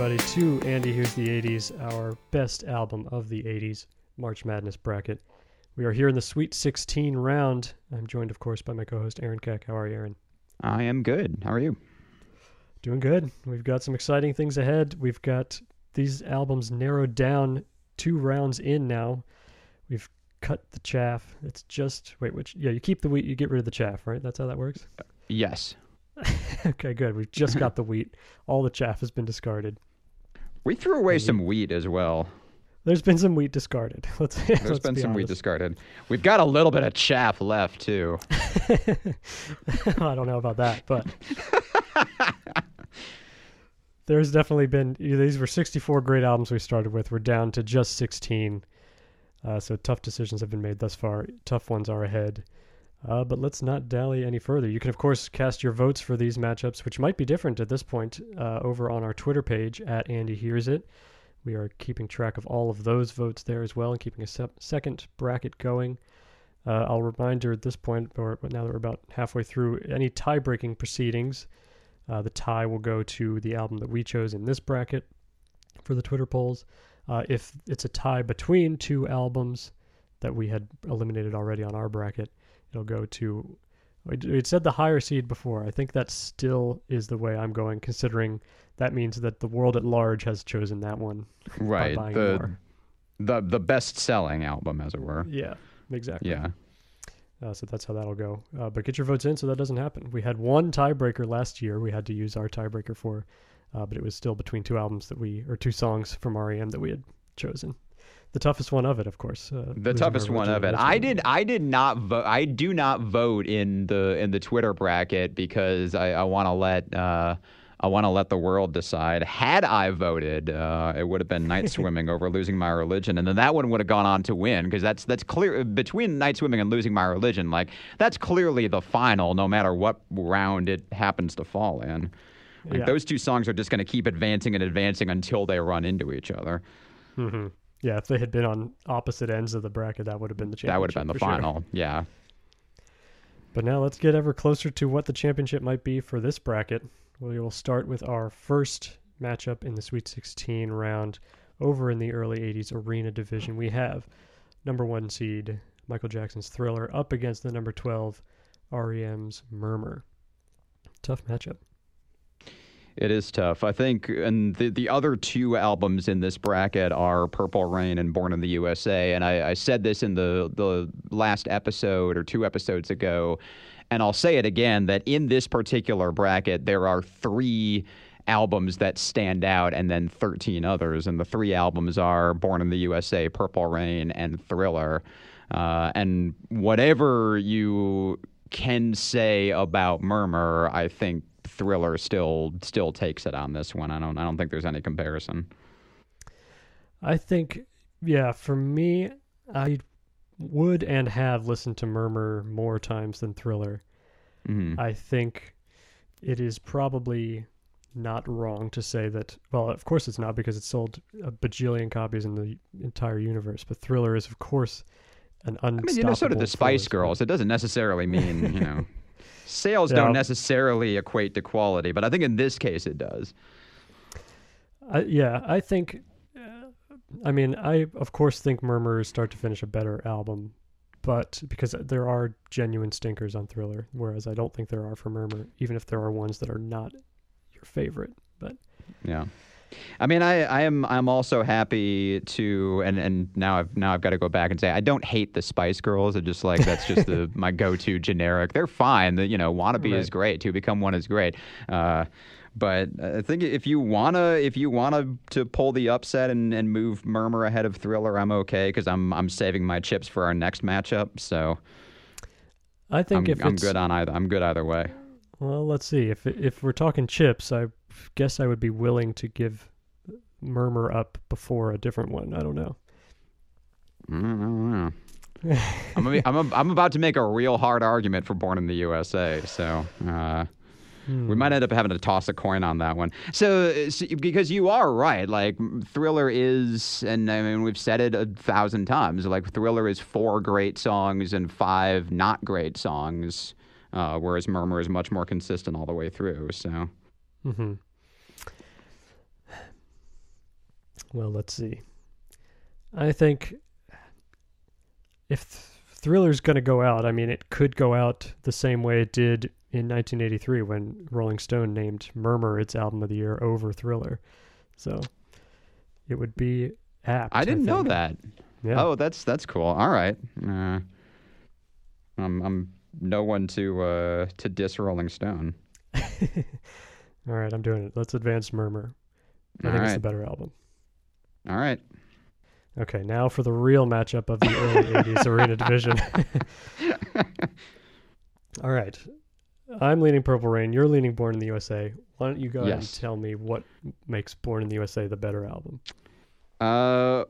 Everybody, to Andy Hears the 80s, our best album of the 80s March Madness bracket. We are here in the Sweet 16 round. I'm joined, of course, by my co host, Aaron Keck. How are you, Aaron? I am good. How are you? Doing good. We've got some exciting things ahead. We've got these albums narrowed down two rounds in now. We've cut the chaff. It's just, wait, which, yeah, you keep the wheat, you get rid of the chaff, right? That's how that works? Uh, yes. okay, good. We've just got the wheat. All the chaff has been discarded. We threw away some wheat as well. There's been some wheat discarded. Let's. There's let's been be some wheat discarded. We've got a little bit of chaff left too. I don't know about that, but there's definitely been. These were 64 great albums we started with. We're down to just 16. Uh, so tough decisions have been made thus far. Tough ones are ahead. Uh, but let's not dally any further. You can, of course, cast your votes for these matchups, which might be different at this point, uh, over on our Twitter page at Andy Hears It. We are keeping track of all of those votes there as well and keeping a sep- second bracket going. Uh, I'll remind you at this point, or now that we're about halfway through, any tie breaking proceedings, uh, the tie will go to the album that we chose in this bracket for the Twitter polls. Uh, if it's a tie between two albums that we had eliminated already on our bracket, it'll go to. It said the higher seed before. I think that still is the way I'm going, considering that means that the world at large has chosen that one. Right. buying The more. the the best selling album, as it were. Yeah, exactly. Yeah. Uh, so that's how that'll go. Uh, but get your votes in so that doesn't happen. We had one tiebreaker last year. We had to use our tiebreaker for, uh, but it was still between two albums that we or two songs from REM that we had chosen. The toughest one of it, of course. Uh, The toughest one of it. I did. I did not vote. I do not vote in the in the Twitter bracket because I, I want to let uh, I want to let the world decide. Had I voted, uh, it would have been night swimming over losing my religion, and then that one would have gone on to win because that's that's clear between night swimming and losing my religion. Like that's clearly the final, no matter what round it happens to fall in. Like Yeah. those two songs are just going to keep advancing and advancing until they run into each other. Mhm. Yeah, if they had been on opposite ends of the bracket, that would have been the championship. That would have been the for sure. final. Yeah. But now let's get ever closer to what the championship might be for this bracket. We will start with our first matchup in the Sweet 16 round over in the early 80s Arena Division. We have number one seed Michael Jackson's Thriller up against the number 12 REM's Murmur. Tough matchup. It is tough. I think, and the, the other two albums in this bracket are Purple Rain and Born in the USA. And I, I said this in the, the last episode or two episodes ago, and I'll say it again that in this particular bracket, there are three albums that stand out and then 13 others. And the three albums are Born in the USA, Purple Rain, and Thriller. Uh, and whatever you can say about Murmur, I think Thriller still still takes it on this one. I don't I don't think there's any comparison. I think, yeah, for me, I would and have listened to Murmur more times than Thriller. Mhm. I think it is probably not wrong to say that. Well, of course it's not because it sold a bajillion copies in the entire universe. But Thriller is, of course, an unstoppable I mean, you know, so did the Spice. Girls. It doesn't necessarily mean you know. Sales Yeah. don't necessarily equate to quality, but I think in this case it does. I, yeah, I think. Uh, I mean, I of course think Murmur is start to finish a better album, but because there are genuine stinkers on Thriller, whereas I don't think there are for Murmur, even if there are ones that are not your favorite. But Yeah. I mean, I, I am I'm also happy to and, and now I've now I've got to go back and say I don't hate the Spice Girls. I just like that's just the my go-to generic. They're fine. The, you know, wannabe is great. To become one is great. Uh, but I think if you wanna if you wanna to pull the upset and, and move Murmur ahead of Thriller, I'm okay because I'm I'm saving my chips for our next matchup. So I think I'm, if I'm good on either. I'm good either way. Well, let's see. If if we're talking chips, I guess I would be willing to give Murmur up before a different one. I don't know. Mm, know. I'm, be- I'm, I'm about to make a real hard argument for Born in the USA, so uh, we might end up having to toss a coin on that one. So, so, because you are right, like Thriller is, and I mean we've said it a thousand times, like Thriller is four great songs and five not great songs, uh, whereas Murmur is much more consistent all the way through. So, hmm Well, let's see. I think if Thriller's going to go out, I mean, it could go out the same way it did in 1983 when Rolling Stone named Murmur its album of the year over Thriller. So it would be apt. I didn't I know that. Yeah. Oh, that's that's cool. All right. Uh, I'm I'm no one to uh, to diss Rolling Stone. All right, I'm doing it. Let's advance Murmur. I All think it's right. the better album. All right. Okay, now for the real matchup of the early 80s arena division. All right. I'm leaning Purple Rain. You're leaning Born in the USA. Why don't you go ahead and tell me what makes Born in the USA the better album? Uh,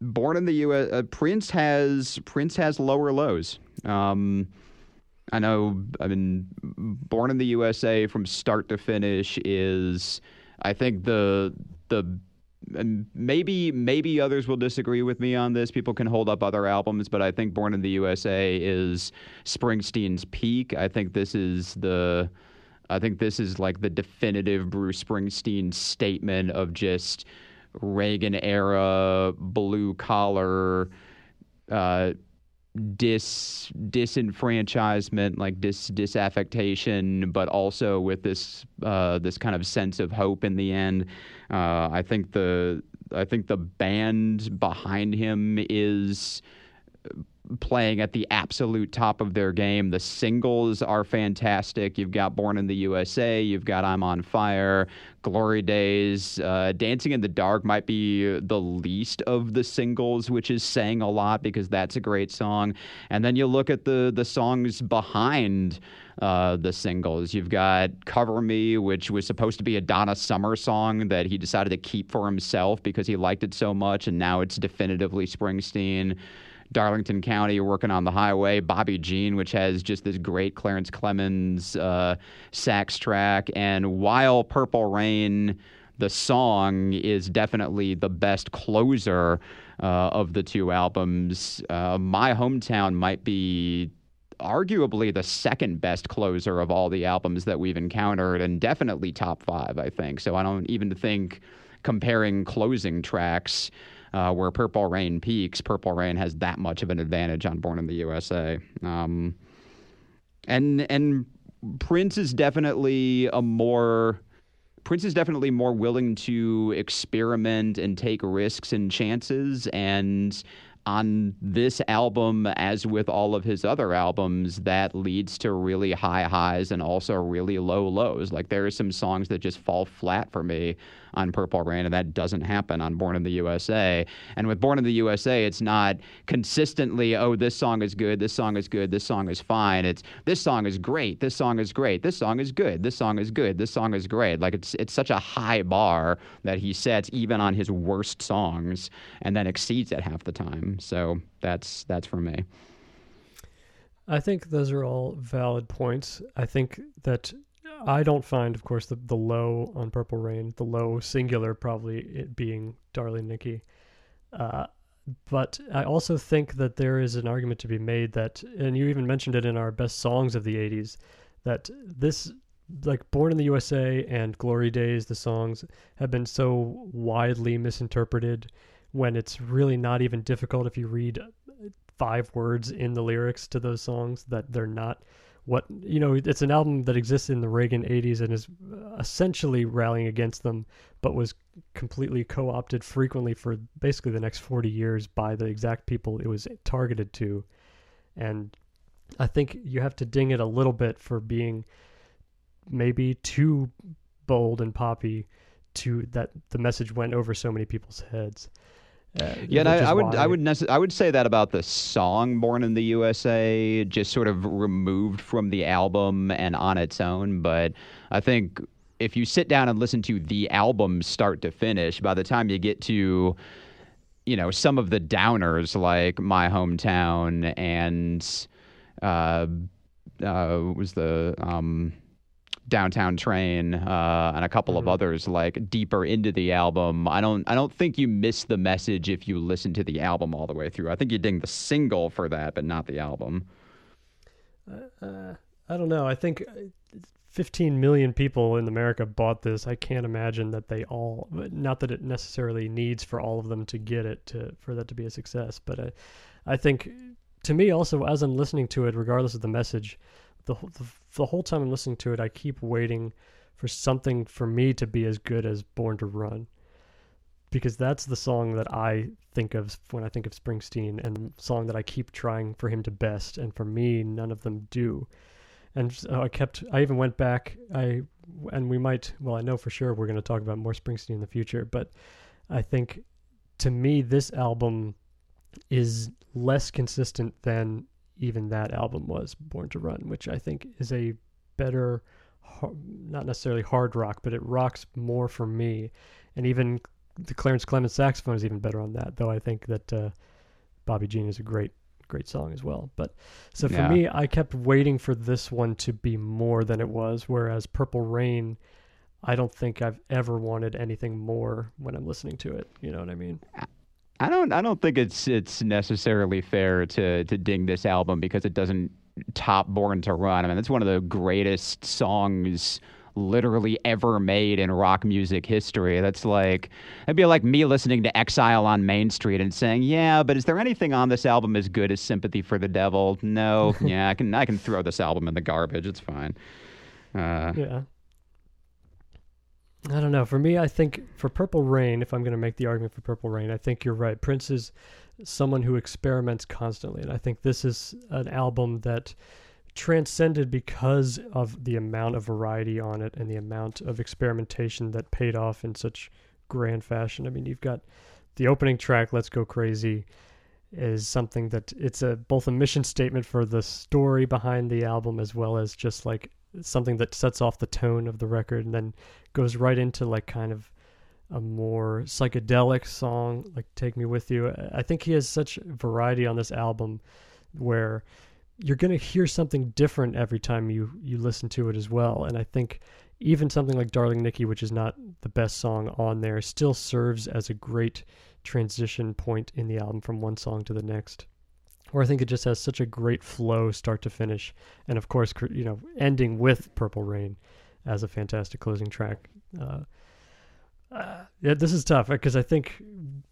born in the U.S. Uh, Prince has Prince has lower lows. Um, I know. I mean, Born in the USA from start to finish is, I think the the. Maybe maybe others will disagree with me on this. People can hold up other albums, but I think Born in the USA is Springsteen's peak. I think this is the I think this is like the definitive Bruce Springsteen statement of just Reagan era blue collar uh, dis disenfranchisement, like dis disaffectation, but also with this uh, this kind of sense of hope in the end. Uh, I think the I think the band behind him is playing at the absolute top of their game. The singles are fantastic. You've got Born in the USA, you've got I'm on Fire, Glory Days, uh, Dancing in the Dark might be the least of the singles, which is saying a lot because that's a great song. And then you look at the the songs behind uh, the singles. You've got Cover Me, which was supposed to be a Donna Summer song that he decided to keep for himself because he liked it so much, and now it's definitively Springsteen. Darlington County, working on the highway. Bobby Jean, which has just this great Clarence Clemons uh, sax track. And while Purple Rain, the song, is definitely the best closer uh, of the two albums, uh, My Hometown might be arguably the second best closer of all the albums that we've encountered and definitely top five, I think. So I don't even think comparing closing tracks uh, where Purple Rain peaks, Purple Rain has that much of an advantage on Born in the USA. Um, and and Prince is definitely a more Prince is definitely more willing to experiment and take risks and chances. And on this album as with all of his other albums that leads to really high highs and also really low lows. Like there are some songs that just fall flat for me on Purple Rain and that doesn't happen on Born in the USA and with Born in the USA it's not consistently oh this song is good this song is good this song is fine. It's this song is great this song is great this song is good this song is good this song is great. Like it's it's such a high bar that he sets even on his worst songs and then exceeds it half the time. So that's that's for me. I think those are all valid points. I think that I don't find, of course, the, the low on Purple Rain, the low singular probably it being Darling Nikki. Uh, but I also think that there is an argument to be made that, and you even mentioned it in our best songs of the 80s, that this, like Born in the USA and Glory Days, the songs have been so widely misinterpreted when it's really not even difficult if you read five words in the lyrics to those songs that they're not what you know it's an album that exists in the Reagan 80s and is essentially rallying against them but was completely co-opted frequently for basically the next 40 years by the exact people it was targeted to. And I think you have to ding it a little bit for being maybe too bold and poppy to that the message went over so many people's heads uh, Yeah, and I, I would I would necess- I would say that about the song "Born in the USA," just sort of removed from the album and on its own. But I think if you sit down and listen to the album start to finish, by the time you get to you know some of the downers like "My Hometown" and uh, uh, what was the um, downtown train uh, and a couple of Mhm. others like deeper into the album i don't i don't think you miss the message if you listen to the album all the way through i think you ding the single for that but not the album Uh, I don't know. I think uh, 15 million people in America bought this. I can't imagine that they all, not that it necessarily needs for all of them to get it to for that to be a success, but I, I think to me also as I'm listening to it, regardless of the message, the the, the whole time I'm listening to it, I keep waiting for something for me to be as good as Born to Run. Because that's the song that I think of when I think of Springsteen and song that I keep trying for him to best and for me none of them do and so I kept. I even went back. I and we might. Well, I know for sure we're going to talk about more Springsteen in the future, but I think to me this album is less consistent than even that album was, Born to Run, which I think is a better, not necessarily hard rock, but it rocks more for me. And even the Clarence Clemons saxophone is even better on that, though I think that uh, Bobby Jean is a great great song as well. But so for yeah. me, I kept waiting for this one to be more than it was. Whereas Purple Rain, I don't think I've ever wanted anything more when I'm listening to it. You know what I mean? I don't. I don't think it's it's necessarily fair to to ding this album because it doesn't top Born to Run. I mean, it's one of the greatest songs literally ever made in rock music history. That's like it'd be like me listening to Exile on Main Street and saying, "Yeah, but is there anything on this album as good as Sympathy for the Devil?" No. yeah, I can I can throw this album in the garbage. It's fine. Uh, yeah. I don't know. For me, I think for Purple Rain, if I'm going to make the argument for Purple Rain, I think you're right. Prince is someone who experiments constantly, and I think this is an album that transcended because of the amount of variety on it and the amount of experimentation that paid off in such grand fashion. I mean, you've got the opening track, Let's Go Crazy, is something that it's a both a mission statement for the story behind the album as well as just like something that sets off the tone of the record and then goes right into like kind of a more psychedelic song like Take Me With You. I think he has such variety on this album where you're going to hear something different every time you you listen to it as well and i think even something like darling nikki which is not the best song on there still serves as a great transition point in the album from one song to the next or i think it just has such a great flow start to finish. And of course you know ending with purple rain as a fantastic closing track. Uh, uh, yeah, this is tough because I think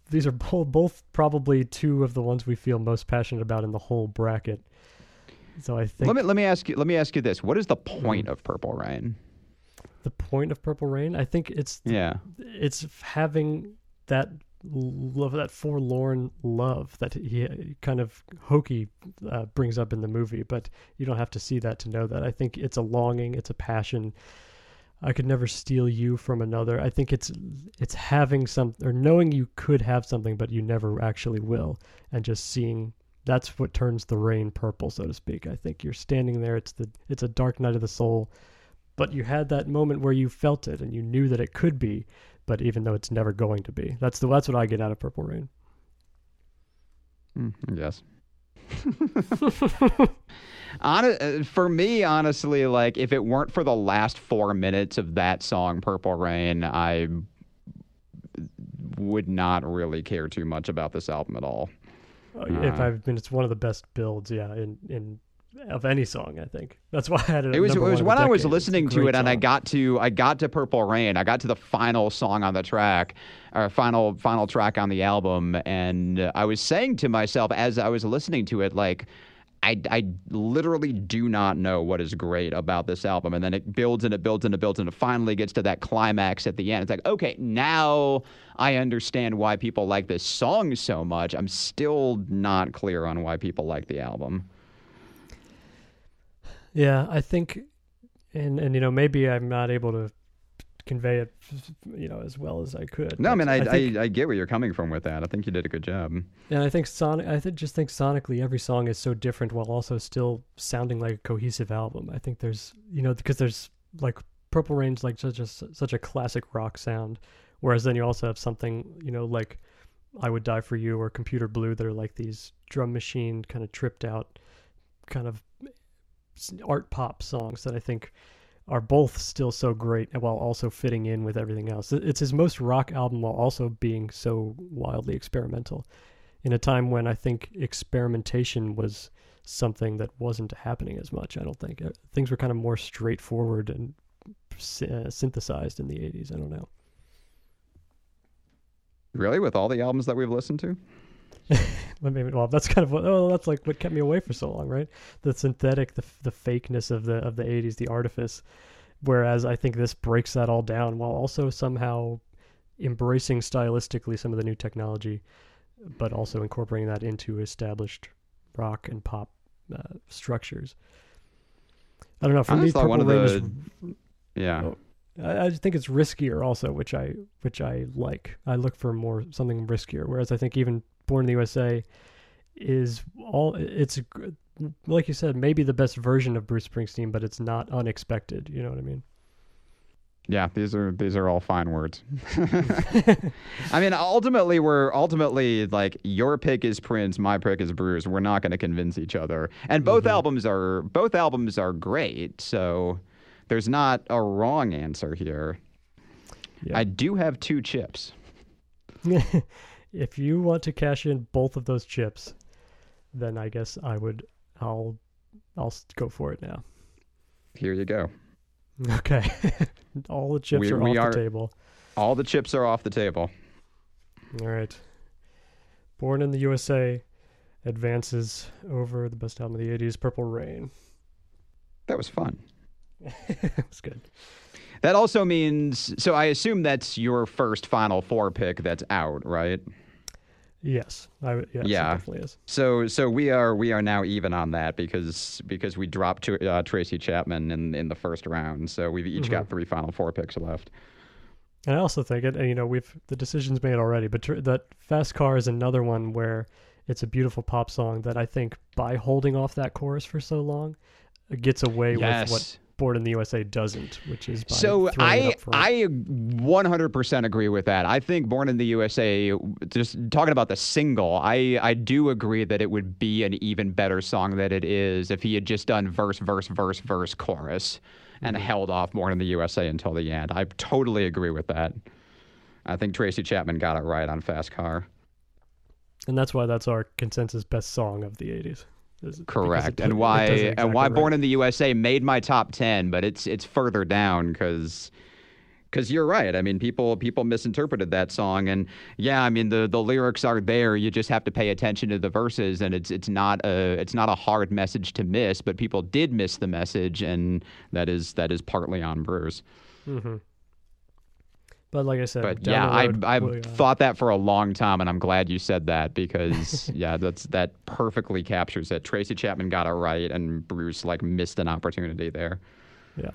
these are both, both probably two of the ones we feel most passionate about in the whole bracket. So I think let me let me ask you let me ask you this: What is the point of Purple Rain? The point of Purple Rain, I think it's yeah, it's having that love, that forlorn love that he kind of hokey uh, brings up in the movie, but you don't have to see that to know that. I think it's a longing, it's a passion. I could never steal you from another. I think it's it's having some or knowing you could have something, but you never actually will, and just seeing that's what turns the rain purple, so to speak. I think you're standing there. It's the it's a dark night of the soul, but you had that moment where you felt it and you knew that it could be, but even though it's never going to be. That's the that's what I get out of Purple Rain. Mm, yes. Uh, for me, honestly, like if it weren't for the last four minutes of that song, Purple Rain, I would not really care too much about this album at all. Uh, if I've been, it's one of the best builds, yeah, in in of any song. I think that's why I had it. It was it was when I was listening to it, song. and I got to I got to Purple Rain. I got to the final song on the track, or final final track on the album, and I was saying to myself as I was listening to it, like. I, I literally do not know what is great about this album. And then it builds and it builds and it builds and it finally gets to that climax at the end. It's like, okay, now I understand why people like this song so much. I'm still not clear on why people like the album. Yeah, I think, and and you know maybe I'm not able to convey it, you know, as well as I could. No, I mean I I, think, I, I, get where you're coming from with that. I think you did a good job. And I think sonic, I th- just think sonically every song is so different while also still sounding like a cohesive album. I think there's you know because there's like Purple Rain's like such a such a classic rock sound, whereas then you also have something you know like I Would Die for You or Computer Blue that are like these drum machine kind of tripped out kind of art pop songs that I think are both still so great while also fitting in with everything else. It's his most rock album while also being so wildly experimental in a time when I think experimentation was something that wasn't happening as much. I don't think Uh, things were kind of more straightforward and uh, synthesized in the '80s. I don't know. Really, with all the albums that we've listened to? Well, that's kind of what. Oh, that's like what kept me away for so long, right? The synthetic, the the fakeness of the of the '80s, the artifice. Whereas I think this breaks that all down while also somehow embracing stylistically some of the new technology, but also incorporating that into established rock and pop uh, structures. I don't know. For I me, thought one of Rain the- is Yeah. Oh. I, I think it's riskier also, which I which I like. I look for more something riskier. Whereas I think even Born in the USA is all it's like you said maybe the best version of Bruce Springsteen, but it's not unexpected. You know what I mean? Yeah, these are these are all fine words. I mean, ultimately, we're ultimately like your pick is Prince, my pick is Bruce. We're not going to convince each other, and both Mhm. albums are both albums are great. So there's not a wrong answer here. Yeah. I do have two chips. if you want to cash in both of those chips, then I guess I would. I'll I'll go for it now. Here you go. Okay, all the chips We- are we off are- the table. All the chips are off the table. All right. Born in the USA advances over the best album of the 80s, Purple Rain. That was fun. it was good. That also means so I assume that's your first Final Four pick that's out, right? Yes. I, yes, Yeah. it definitely is. So so we are we are now even on that because because we dropped to, uh, Tracy Chapman in in the first round. So we've each got three Final Four picks left. And I also think it, and, you know, we've the decision's made already, but tr- that Fast Car is another one where it's a beautiful pop song that I think by holding off that chorus for so long gets away with what Born in the USA doesn't, which is by So I. I 100% agree with that. I think Born in the USA just talking about the single, I I do agree that it would be an even better song than it is if he had just done verse verse verse verse chorus and Mm-hmm. held off Born in the USA until the end. I totally agree with that. I think Tracy Chapman got it right on Fast Car. and that's why that's our consensus best song of the 80s. Is- because it Correct. and why it and why right. Born in the USA made my top 10, but it's it's further down cuz cuz you're right. I mean, people people misinterpreted that song and yeah, I mean the the lyrics are there. You just have to pay attention to the verses and it's it's not a it's not a hard message to miss, but people did miss the message and that is that is partly on Bruce. Mhm. But like I said, But yeah, the I road, I've we, uh, thought that for a long time, and I'm glad you said that because yeah, that's that perfectly captures it. Tracy Chapman got it right, and Bruce like missed an opportunity there. Yeah,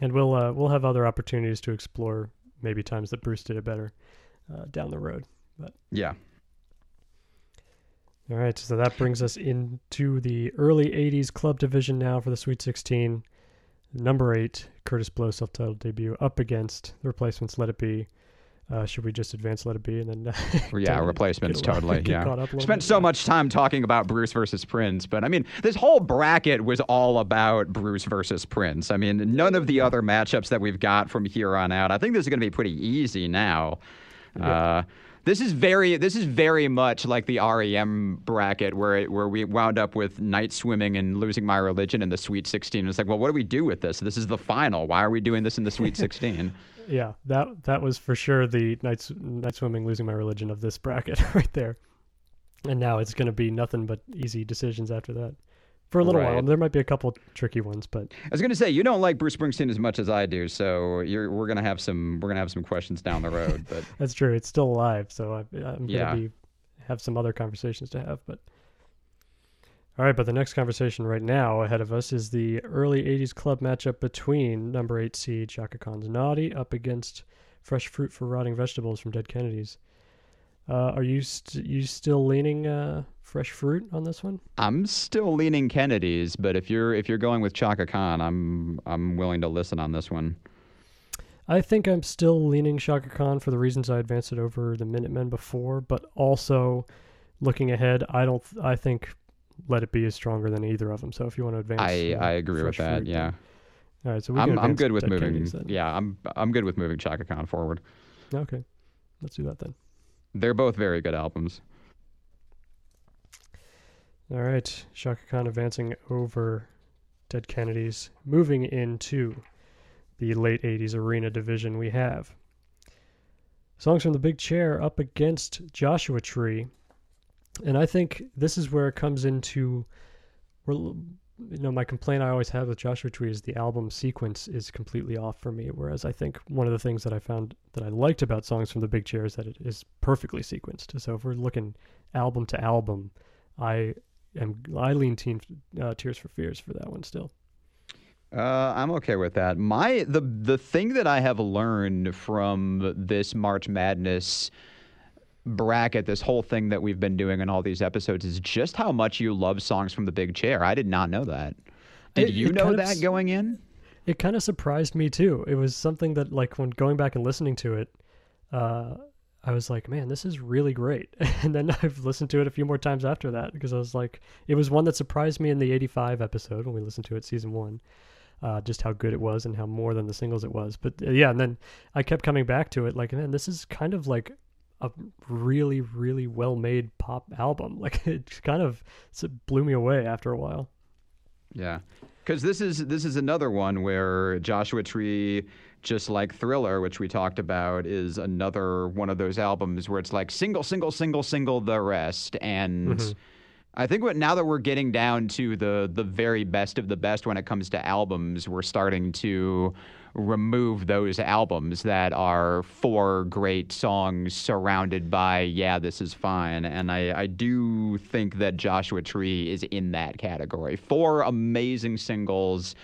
and we'll uh, we'll have other opportunities to explore maybe times that Bruce did it better uh, down the road. But yeah, All right, so that brings us into the early '80s club division now for the Sweet 16. Number eight, Kurtis Blow self-titled debut, up against the replacements. Let It Be. Uh, should we just advance Let It Be and then? yeah, replacements totally. Yeah, caught up a little spent so much time talking about Bruce versus Prince, but I mean, this whole bracket was all about Bruce versus Prince. I mean, none of the other matchups that we've got from here on out. I think this is going to be pretty easy now. Uh, this is very this is very much like the REM bracket where it, where we wound up with night swimming and losing my religion in the Sweet 16. It's like, well, what do we do with this? This is the final. Why are we doing this in the Sweet 16? Yeah, that that was for sure the night night swimming losing my religion of this bracket right there. And now it's going to be nothing but easy decisions after that. For a little while, Right. there might be a couple tricky ones, but I was going to say you don't like Bruce Springsteen as much as I do, so you're, we're going to have some we're going to have some questions down the road. But that's true. It's still alive, so I, I'm going to Yeah. be have some other conversations to have. But all right, but the next conversation right now ahead of us is the early '80s club matchup between number eight seed Chaka Khan's Naughty up against Fresh Fruit for Rotting Vegetables from Dead Kennedys. Uh, are you st- you still leaning uh, Fresh Fruit on this one? I'm still leaning Kennedy's. But if you're if you're going with Chaka Khan, I'm I'm willing to listen on this one. I think I'm still leaning Chaka Khan for the reasons I advanced it over the Minutemen before, but also looking ahead, I don't. I think Let It Be is stronger than either of them. So if you want to advance, I uh, I agree with that. Fruit, Yeah, All right, so we I'm I'm good with moving. Yeah, I'm I'm good with moving Chaka Khan forward. Okay, let's do that then. They're both very good albums. All right, Chaka Khan advancing over Dead Kennedys, moving into the late 80s arena division we have. Songs from the Big Chair up against Joshua Tree. And I think this is where it comes into you know my complaint I always have with Joshua Tree is the album sequence is completely off for me whereas I think one of the things that I found that I liked about songs from the Big Chair is that it is perfectly sequenced. So if we're looking album to album, I am I lean team uh, Tears for Fears for that one still. Uh, I'm okay with that. My the the thing that I have learned from this March Madness bracket, this whole thing that we've been doing in all these episodes, is just how much you love songs from the Big Chair. I did not know that. Did it, you it know that of, going in? It kind of surprised me too. It was something that, like, when going back and listening to it, uh, I was like, man, this is really great. And then I've listened to it a few more times after that because I was like, it was one that surprised me in the 85 episode when we listened to it, season one uh, just how good it was and how more than the singles it was. But uh, yeah, and then I kept coming back to it, like, man, this is kind of like a really, really well made pop album. Like it kind of it blew me away after a while. Yeah, because this is this is another one where Joshua Tree, just like Thriller, which we talked about, is another one of those albums where it's like single, single, single, single, the rest, and. Mm-hmm I think what, now that we're getting down to the the very best of the best when it comes to albums, we're starting to remove those albums that are four great songs surrounded by yeah this is fine. And I, I do think that joshua tree is in that category. Four amazing singles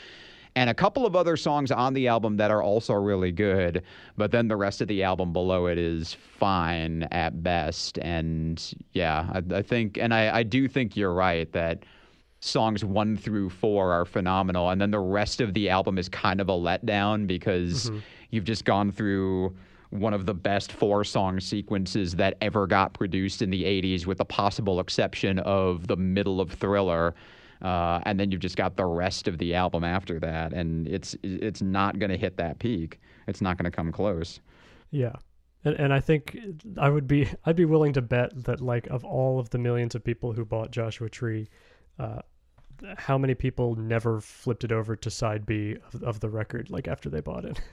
and a couple of other songs on the album that are also really good. But then the rest of the album below it is fine at best. And yeah, I, I think, and I, I do think you're right that songs one through four are phenomenal. And then the rest of the album is kind of a letdown because mm-hmm. you've just gone through one of the best four song sequences that ever got produced in the 80s, with the possible exception of the middle of Thriller. Uh, and then you've just got the rest of the album after that, and it's it's not going to hit that peak. It's not going to come close. Yeah, and and I think I would be I'd be willing to bet that like of all of the millions of people who bought Joshua Tree, uh, how many people never flipped it over to side B of, of the record like after they bought it.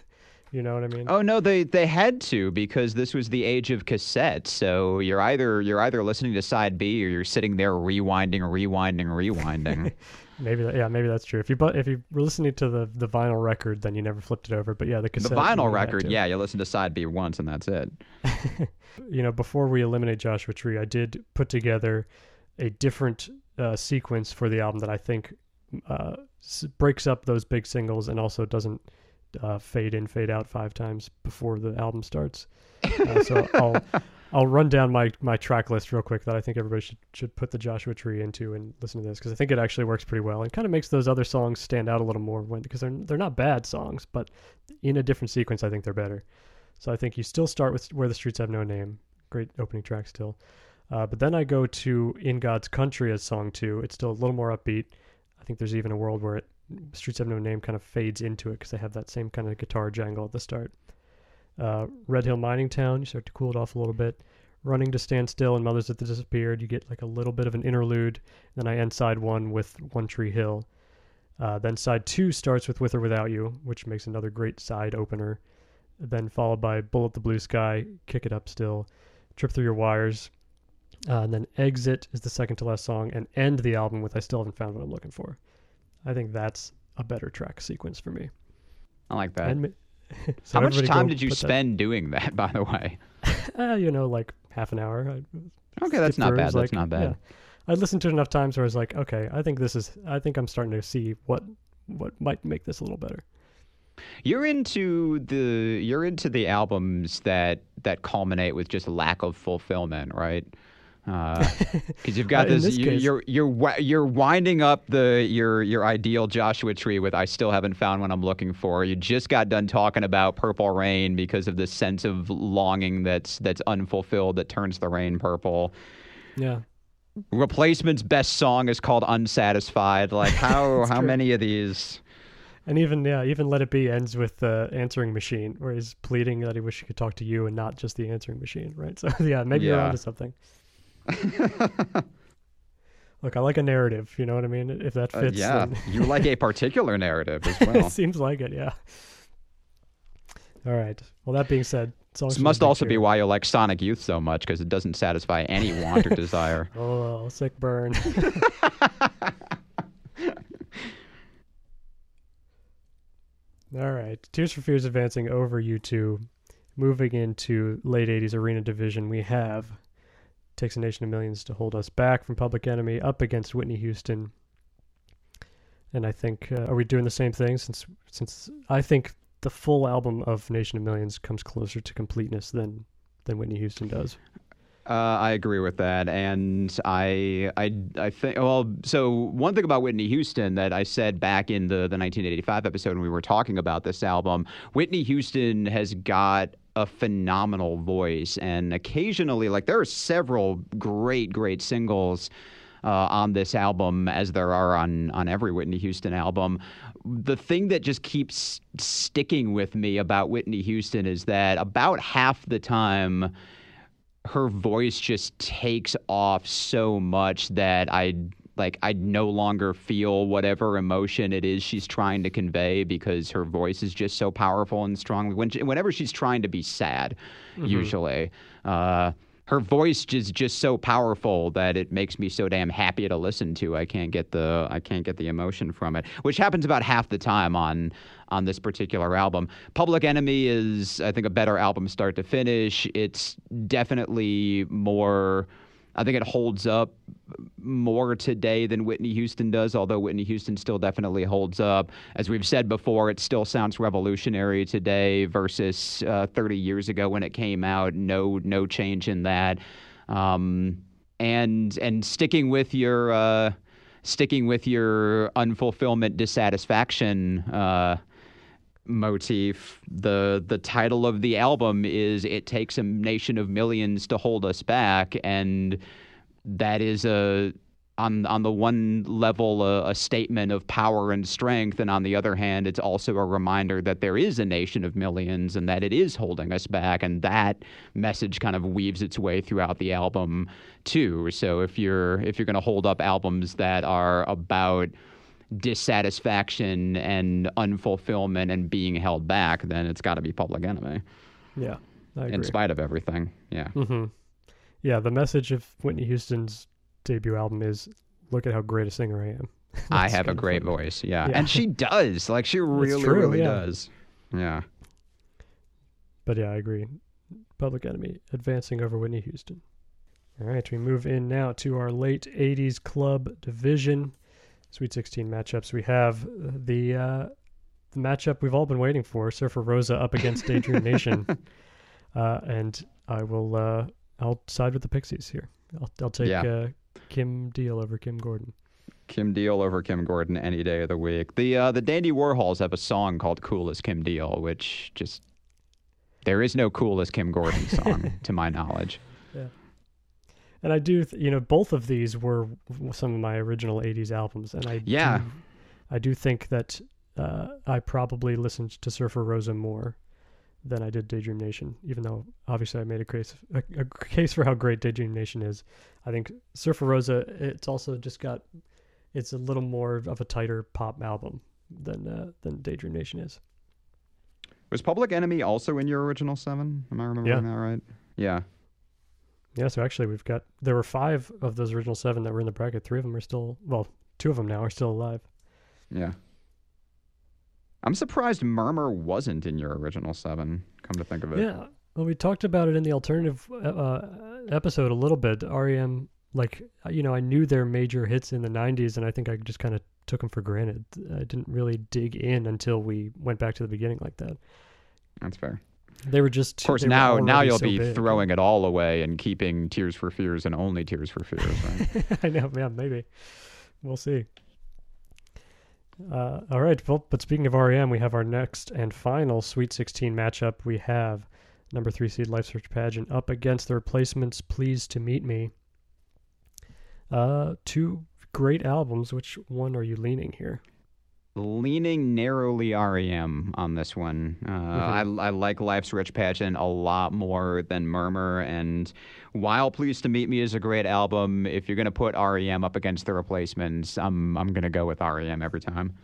You know what I mean? Oh no, they they had to because this was the age of cassette. So you're either you're either listening to side B or you're sitting there rewinding, rewinding, rewinding. maybe that, yeah, maybe that's true. If you but if you were listening to the the vinyl record, then you never flipped it over. But yeah, the cassette. The vinyl record, yeah, you listen to side B once and that's it. you know, before we eliminate Joshua Tree, I did put together a different uh, sequence for the album that I think uh, breaks up those big singles and also doesn't uh, fade in, fade out five times before the album starts. Uh, so I'll I'll run down my my track list real quick that I think everybody should should put the Joshua Tree into and listen to this because I think it actually works pretty well and kind of makes those other songs stand out a little more when because they're they're not bad songs, but in a different sequence I think they're better. So I think you still start with Where the Streets Have No Name, great opening track still. Uh, but then I go to In God's Country as song two. It's still a little more upbeat. I think there's even a world where it Streets Have No Name kind of fades into it because they have that same kind of guitar jangle at the start. Uh, Red Hill Mining Town, you start to cool it off a little bit. Running to Stand Still and Mothers That Disappeared, you get like a little bit of an interlude. Then I end side one with One Tree Hill. Uh, then side two starts with With or Without You, which makes another great side opener. Then followed by Bullet the Blue Sky, Kick It Up Still, Trip Through Your Wires. Uh, and then Exit is the second to last song, and end the album with I Still Haven't Found What I'm Looking For. I think that's a better track sequence for me. I like that. And, so How much time did you spend that. doing that, by the way? uh, you know, like half an hour. I okay, that's not bad. Like, that's not bad. Yeah. I listened to it enough times where I was like, okay, I think this is. I think I'm starting to see what what might make this a little better. You're into the you're into the albums that that culminate with just lack of fulfillment, right? Because uh, you've got this, this you, case, you're you're you're winding up the your your ideal Joshua tree with I still haven't found what I'm looking for. You just got done talking about Purple Rain because of this sense of longing that's that's unfulfilled that turns the rain purple. Yeah. Replacement's best song is called Unsatisfied. Like how how true. many of these? And even yeah, even Let It Be ends with the answering machine, where he's pleading that he wish he could talk to you and not just the answering machine, right? So yeah, maybe yeah. you're onto something. Look, I like a narrative. You know what I mean? If that Uh, fits, yeah, then you like a particular narrative as it well. seems like it. Yeah. All right. Well, that being said, This must also be why you like Sonic Youth so much because it doesn't satisfy any want or desire. Oh, sick burn. All right. Tears for Fears advancing over U2. Moving into late 80s arena division, we have Takes a Nation of Millions to hold us back from Public Enemy up against Whitney Houston. And I think uh, are we doing the same thing since since I think the full album of Nation of Millions comes closer to completeness than than Whitney Houston does. Uh, I agree with that, and I, I, I think. Well, so one thing about Whitney Houston that I said back in the the 1985 episode when we were talking about this album, Whitney Houston has got a phenomenal voice, and occasionally, like there are several great, great singles. Uh, on this album, as there are on on every Whitney Houston album, the thing that just keeps sticking with me about Whitney Houston is that about half the time, her voice just takes off so much that I like I no longer feel whatever emotion it is she's trying to convey because her voice is just so powerful and strong. When she, whenever she's trying to be sad, usually. Uh, her voice is just so powerful that it makes me so damn happy to listen to. I can't get the I can't get the emotion from it, which happens about half the time on on this particular album. Public Enemy is I think a better album start to finish. It's definitely more I think it holds up more today than Whitney Houston does, although Whitney Houston still definitely holds up. As we've said before, it still sounds revolutionary today versus uh, 30 years ago when it came out. No, no change in that. Um, and and sticking with your uh, sticking with your unfulfillment dissatisfaction. Uh, motif. The the title of the album is "It Takes a Nation of Millions to Hold Us Back," and that is a on on the one level a, a statement of power and strength, and on the other hand, it's also a reminder that there is a nation of millions and that it is holding us back, and that message kind of weaves its way throughout the album too. So if you're if you're going to hold up albums that are about dissatisfaction and unfulfillment and being held back, then it's got to be Public Enemy. Yeah, I agree. In spite of everything, yeah. hmm Yeah, the message of Whitney Houston's debut album is, "Look at how great a singer I am." I have a great voice, yeah. Yeah. and she does. Like she really, true, really yeah. does. Yeah. But yeah, I agree. Public Enemy advancing over Whitney Houston. All right, we move in now to our late '80s club division, Sweet 16 matchups. We have the uh, the matchup we've all been waiting for: Surfer Rosa up against Daydream Nation, uh, and I will uh, I'll side with the Pixies here. I'll I'll take Yeah. uh, Kim Deal over Kim Gordon. Kim Deal over Kim Gordon any day of the week. The uh, the Dandy Warhols have a song called "Cool as Kim Deal," which just there is no "Cool as Kim Gordon" song to my knowledge. And I do, th- you know, both of these were some of my original '80s albums, and I Yeah. do, I do think that uh, I probably listened to Surfer Rosa more than I did Daydream Nation, even though obviously I made a case a, a case for how great Daydream Nation is. I think Surfer Rosa, it's also just got, it's a little more of a tighter pop album than uh, than Daydream Nation is. Was Public Enemy also in your original seven? Am I remembering that right? Yeah. Yeah, so actually we've got there were five of those original seven that were in the bracket. Three of them are still well, two of them now are still alive. Yeah. I'm surprised Murmur wasn't in your original seven. Come to think of it. Yeah. Well, we talked about it in the alternative uh, uh, episode a little bit. REM, like, uh, you know, I knew their major hits in the 90s, and I think I just kind of took them for granted. I didn't really dig in until we went back to the beginning like that. That's fair. They were just. Of course, now now you'll so be big. throwing it all away and keeping Tears for Fears and only Tears for Fears, right? I know, man. maybe. We'll see. Uh, all right, well, but speaking of REM, we have our next and final Sweet 16 matchup. We have number three seed Life's Rich Pageant up against the replacements Pleased to Meet Me. Uh, two great albums. Which one are you leaning here? Leaning narrowly REM on this one. Uh, Mhm. I, I like Life's Rich Pageant a lot more than Murmur. And while Pleased to Meet Me is a great album, if you're going to put REM up against the replacements, I'm, I'm going to go with REM every time.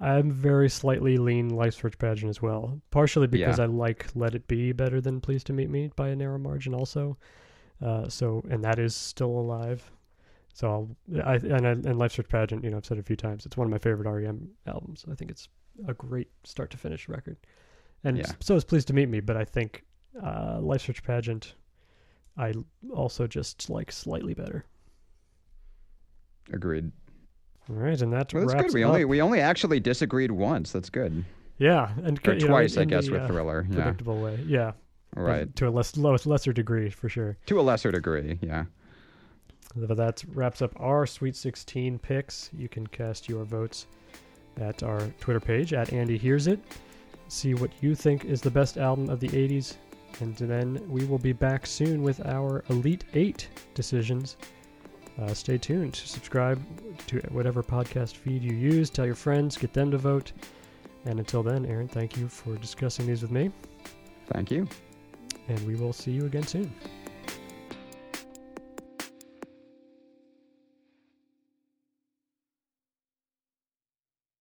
I'm very slightly lean Life's Rich Pageant as well, partially because Yeah. I like Let It Be better than Pleased to Meet Me by a narrow margin, also. Uh, so, and that is still alive. So, I'll, I and I, and Life's Rich Pageant, you know, I've said it a few times. It's one of my favorite REM albums. I think it's a great start to finish record, and Yeah. so is Pleased to Meet Me. But I think uh, Life's Rich Pageant, I also just like slightly better. Agreed. All right, and that Well, that's good. We up. only we only actually disagreed once. That's good. yeah, and Or know, twice, in I guess, the, with uh, Thriller. Yeah. predictable way. Yeah, but Right. to a less lesser degree for sure. To a lesser degree. Yeah. But that wraps up our Sweet 16 picks. You can cast your votes at our Twitter page at Andy Hears It. See what you think is the best album of the 80s, and then we will be back soon with our Elite Eight decisions. Uh, stay tuned. Subscribe to whatever podcast feed you use. Tell your friends. Get them to vote. And until then, Aaron, thank you for discussing these with me, Thank you. and we will see you again soon.